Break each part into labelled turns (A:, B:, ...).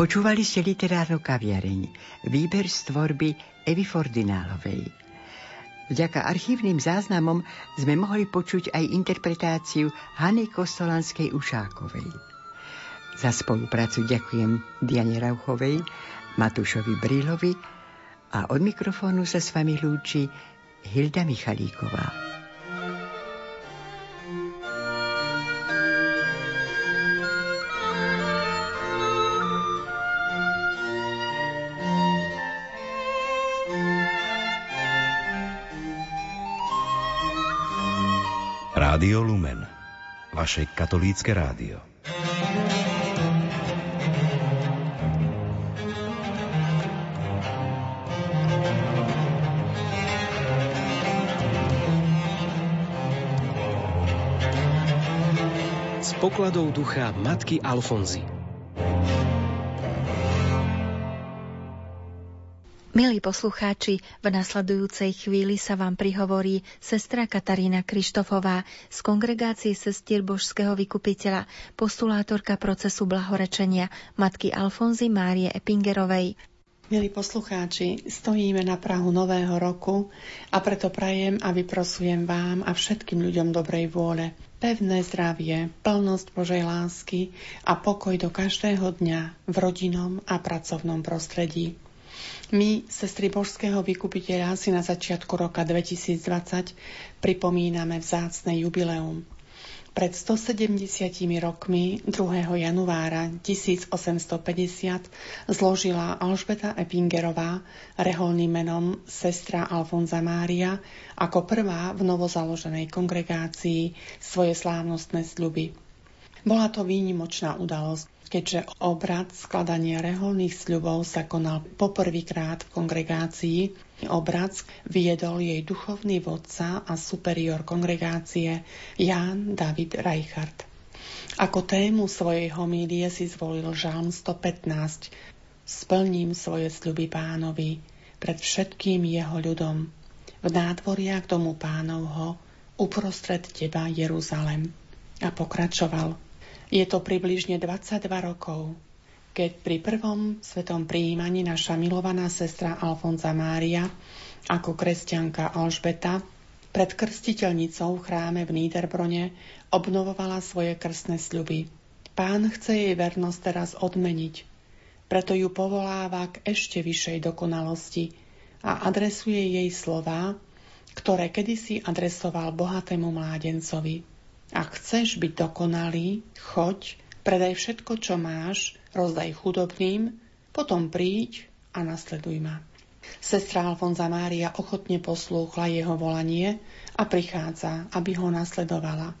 A: Počúvali ste literárnu kaviareň, výber z tvorby Evy Fordinálovej. Vďaka archívnym záznamom sme mohli počuť aj interpretáciu Hany Kostolanskej Ušákovej. Za spoluprácu ďakujem Diane Rauchovej, Matúšovi Brilovi a od mikrofónu sa s vami lúči Hilda Michalíková.
B: Rádio Lumen, vaše katolícke rádio.
C: Z pokladov ducha matky Alfonzy.
D: Milí poslucháči, v nasledujúcej chvíli sa vám prihovorí sestra Katarína Krištofová z kongregácie sestier Božského vykupiteľa, postulátorka procesu blahorečenia matky Alfonzy Márie Epingerovej.
E: Milí poslucháči, stojíme na Prahu Nového roku a preto prajem a vyprosujem vám a všetkým ľuďom dobrej vôle pevné zdravie, plnosť Božej lásky a pokoj do každého dňa v rodinom a pracovnom prostredí. My, sestry Božského vykupiteľa, si na začiatku roka 2020 pripomíname vzácne jubileum. Pred 170 rokmi 2. januára 1850 zložila Alžbeta Epingerová reholným menom sestra Alfonza Mária ako prvá v novozaloženej kongregácii svoje slávnostné sľuby. Bola to výnimočná udalosť, keďže obrad skladania reholných sľubov sa konal poprvýkrát v kongregácii. Obrad viedol jej duchovný vodca a superior kongregácie Ján David Reichardt. Ako tému svojej homílie si zvolil žalm 115 Splním svoje sľuby pánovi pred všetkým jeho ľudom. V nádvoriach domu pánovho uprostred teba Jeruzalem. A pokračoval – je to približne 22 rokov, keď pri prvom svetom prijímaní naša milovaná sestra Alfonza Mária ako kresťanka Alžbeta pred krstiteľnicou v chráme v Níderbrone obnovovala svoje krstné sľuby. Pán chce jej vernosť teraz odmeniť, preto ju povoláva k ešte vyššej dokonalosti a adresuje jej slová, ktoré kedysi adresoval bohatému mládencovi. Ak chceš byť dokonalý, choď, predaj všetko, čo máš, rozdaj chudobným, potom príď a nasleduj ma. Sestra Alfonza Mária ochotne poslúchla jeho volanie a prichádza, aby ho nasledovala.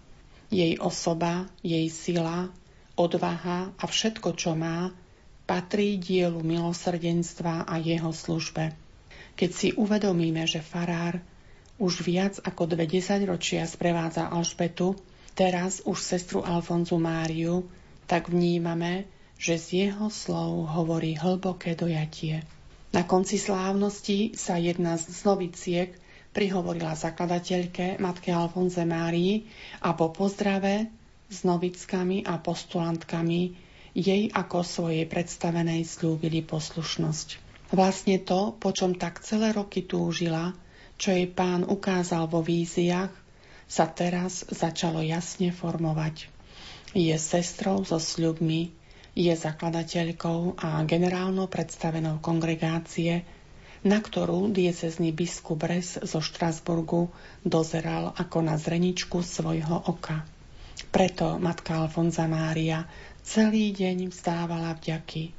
E: Jej osoba, jej sila, odvaha a všetko, čo má, patrí dielu milosrdenstva a jeho službe. Keď si uvedomíme, že farár už viac ako dve desaťročia sprevádza Alžbetu, teraz už sestru Alfonzu Máriu, tak vnímame, že z jeho slov hovorí hlboké dojatie. Na konci slávnosti sa jedna z noviciek prihovorila zakladateľke matke Alfonze Márii a po pozdrave s novickami a postulantkami jej ako svojej predstavenej slúbili poslušnosť. Vlastne to, po čom tak celé roky túžila, čo jej pán ukázal vo víziách, sa teraz začalo jasne formovať. Je sestrou so sľubmi, je zakladateľkou a generálnou predstavenou kongregácie, na ktorú diecezný biskup Bres zo Štrasburgu dozeral ako na zreničku svojho oka. Preto matka Alfonza Mária celý deň vzdávala vďaky.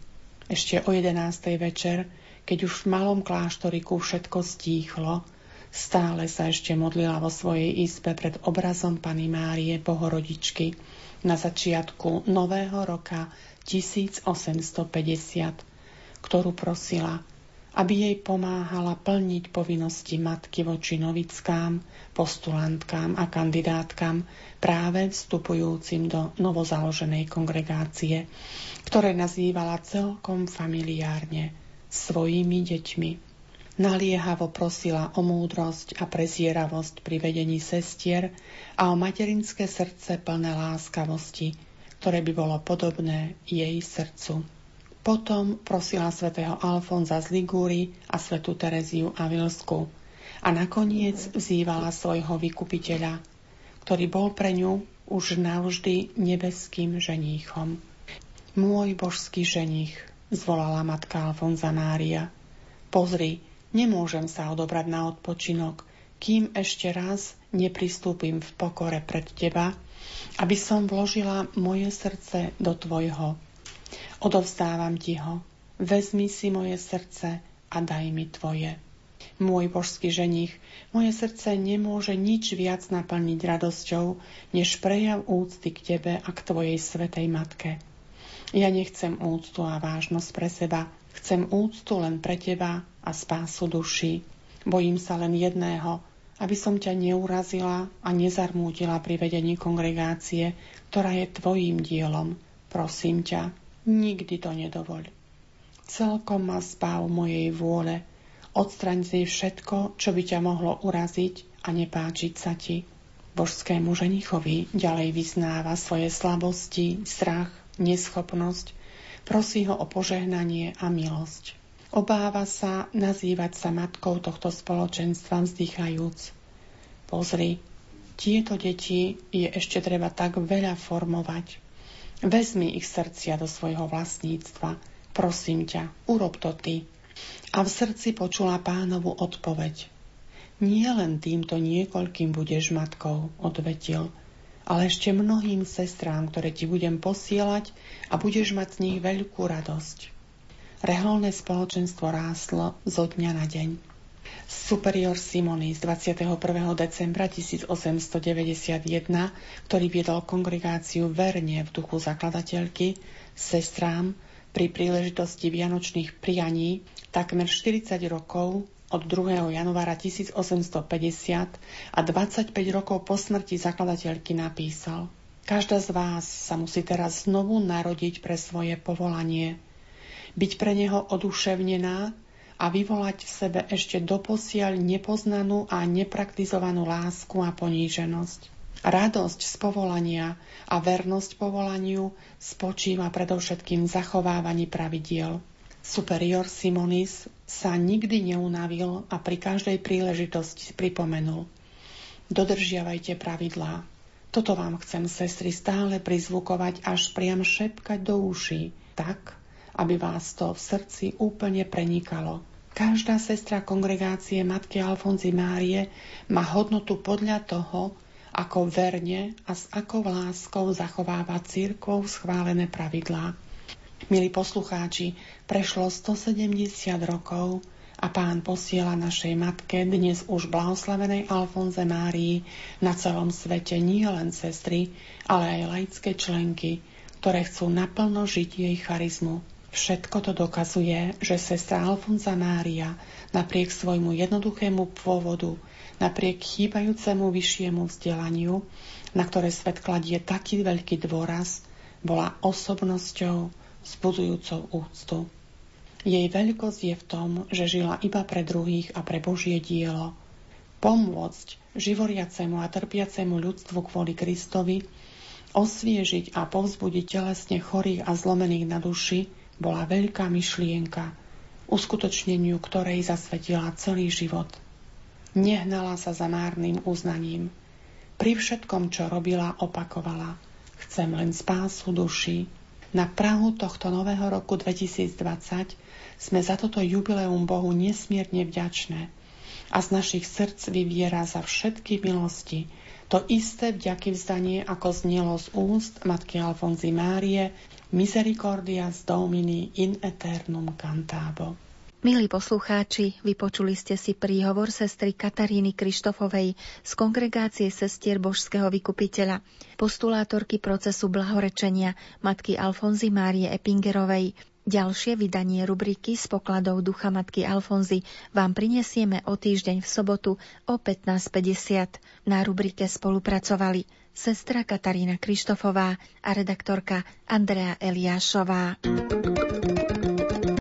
E: Ešte o 11. večer, keď už v malom kláštoriku všetko stíchlo, Stále sa ešte modlila vo svojej izbe pred obrazom Pany Márie Bohorodičky na začiatku nového roka 1850, ktorú prosila, aby jej pomáhala plniť povinnosti matky voči novickám, postulantkám a kandidátkam práve vstupujúcim do novozaloženej kongregácie, ktoré nazývala celkom familiárne svojimi deťmi. Naliehavo prosila o múdrosť a prezieravosť pri vedení sestier a o materinské srdce plné láskavosti, ktoré by bolo podobné jej srdcu. Potom prosila svätého Alfonza z Ligúry a svätú Tereziu Avilsku. A nakoniec vzývala svojho vykupiteľa, ktorý bol pre ňu už navždy nebeským ženíchom. Môj božský ženích, zvolala matka Alfonza Mária. Pozri, nemôžem sa odobrať na odpočinok, kým ešte raz nepristúpim v pokore pred teba, aby som vložila moje srdce do tvojho. Odovzdávam ti ho. Vezmi si moje srdce a daj mi tvoje. Môj božský ženich, moje srdce nemôže nič viac naplniť radosťou, než prejav úcty k tebe a k tvojej svetej matke. Ja nechcem úctu a vážnosť pre seba, chcem úctu len pre teba a spásu duši. Bojím sa len jedného, aby som ťa neurazila a nezarmútila pri vedení kongregácie, ktorá je tvojím dielom. Prosím ťa, nikdy to nedovoľ. Celkom ma zbav mojej vôle, odstraň z nej všetko, čo by ťa mohlo uraziť a nepáčiť sa ti. Božskému ženichovi ďalej vyznáva svoje slabosti, strach, neschopnosť, prosí ho o požehnanie a milosť. Obáva sa nazývať sa matkou tohto spoločenstva vzdychajúc. Pozri, tieto deti je ešte treba tak veľa formovať. Vezmi ich srdcia do svojho vlastníctva. Prosím ťa, urob to ty. A v srdci počula pánovu odpoveď. Nie len týmto niekoľkým budeš matkou, odvetil, ale ešte mnohým sestrám, ktoré ti budem posielať a budeš mať z nich veľkú radosť. Reholné spoločenstvo ráslo zo dňa na deň. Superior Simony z 21. decembra 1891, ktorý viedol kongregáciu verne v duchu zakladateľky, sestrám pri príležitosti vianočných prianí takmer 40 rokov od 2. januára 1850 a 25 rokov po smrti zakladateľky napísal Každá z vás sa musí teraz znovu narodiť pre svoje povolanie, byť pre neho oduševnená a vyvolať v sebe ešte doposiaľ nepoznanú a nepraktizovanú lásku a poníženosť. Radosť z povolania a vernosť povolaniu spočíva predovšetkým v zachovávaní pravidiel – Superior Simonis sa nikdy neunavil a pri každej príležitosti pripomenul. Dodržiavajte pravidlá. Toto vám chcem, sestry, stále prizvukovať, až priam šepkať do uší, tak, aby vás to v srdci úplne prenikalo. Každá sestra kongregácie Matky Alfonzy Márie má hodnotu podľa toho, ako verne a s akou láskou zachováva církvou schválené pravidlá. Milí poslucháči, prešlo 170 rokov a pán posiela našej matke, dnes už blahoslavenej Alfonze Márii, na celom svete nie len sestry, ale aj laické členky, ktoré chcú naplno žiť jej charizmu. Všetko to dokazuje, že sestra Alfonza Mária napriek svojmu jednoduchému pôvodu, napriek chýbajúcemu vyššiemu vzdelaniu, na ktoré svet kladie taký veľký dôraz, bola osobnosťou, vzbudzujúcou úctu. Jej veľkosť je v tom, že žila iba pre druhých a pre Božie dielo. Pomôcť živoriacemu a trpiacemu ľudstvu kvôli Kristovi, osviežiť a povzbudiť telesne chorých a zlomených na duši bola veľká myšlienka, uskutočneniu ktorej zasvetila celý život. Nehnala sa za márnym uznaním. Pri všetkom, čo robila, opakovala. Chcem len spásu duši, na Prahu tohto nového roku 2020 sme za toto jubileum Bohu nesmierne vďačné a z našich srdc vyviera za všetky milosti to isté vďaky vzdanie, ako znelo z úst matky Alfonzy Márie Misericordia z Domini in eternum cantábo.
D: Milí poslucháči, vypočuli ste si príhovor sestry Kataríny Krištofovej z kongregácie sestier Božského vykupiteľa, postulátorky procesu blahorečenia matky Alfonzy Márie Epingerovej. Ďalšie vydanie rubriky z pokladov ducha matky Alfonzy vám prinesieme o týždeň v sobotu o 15.50. Na rubrike spolupracovali sestra Katarína Krištofová a redaktorka Andrea Eliášová.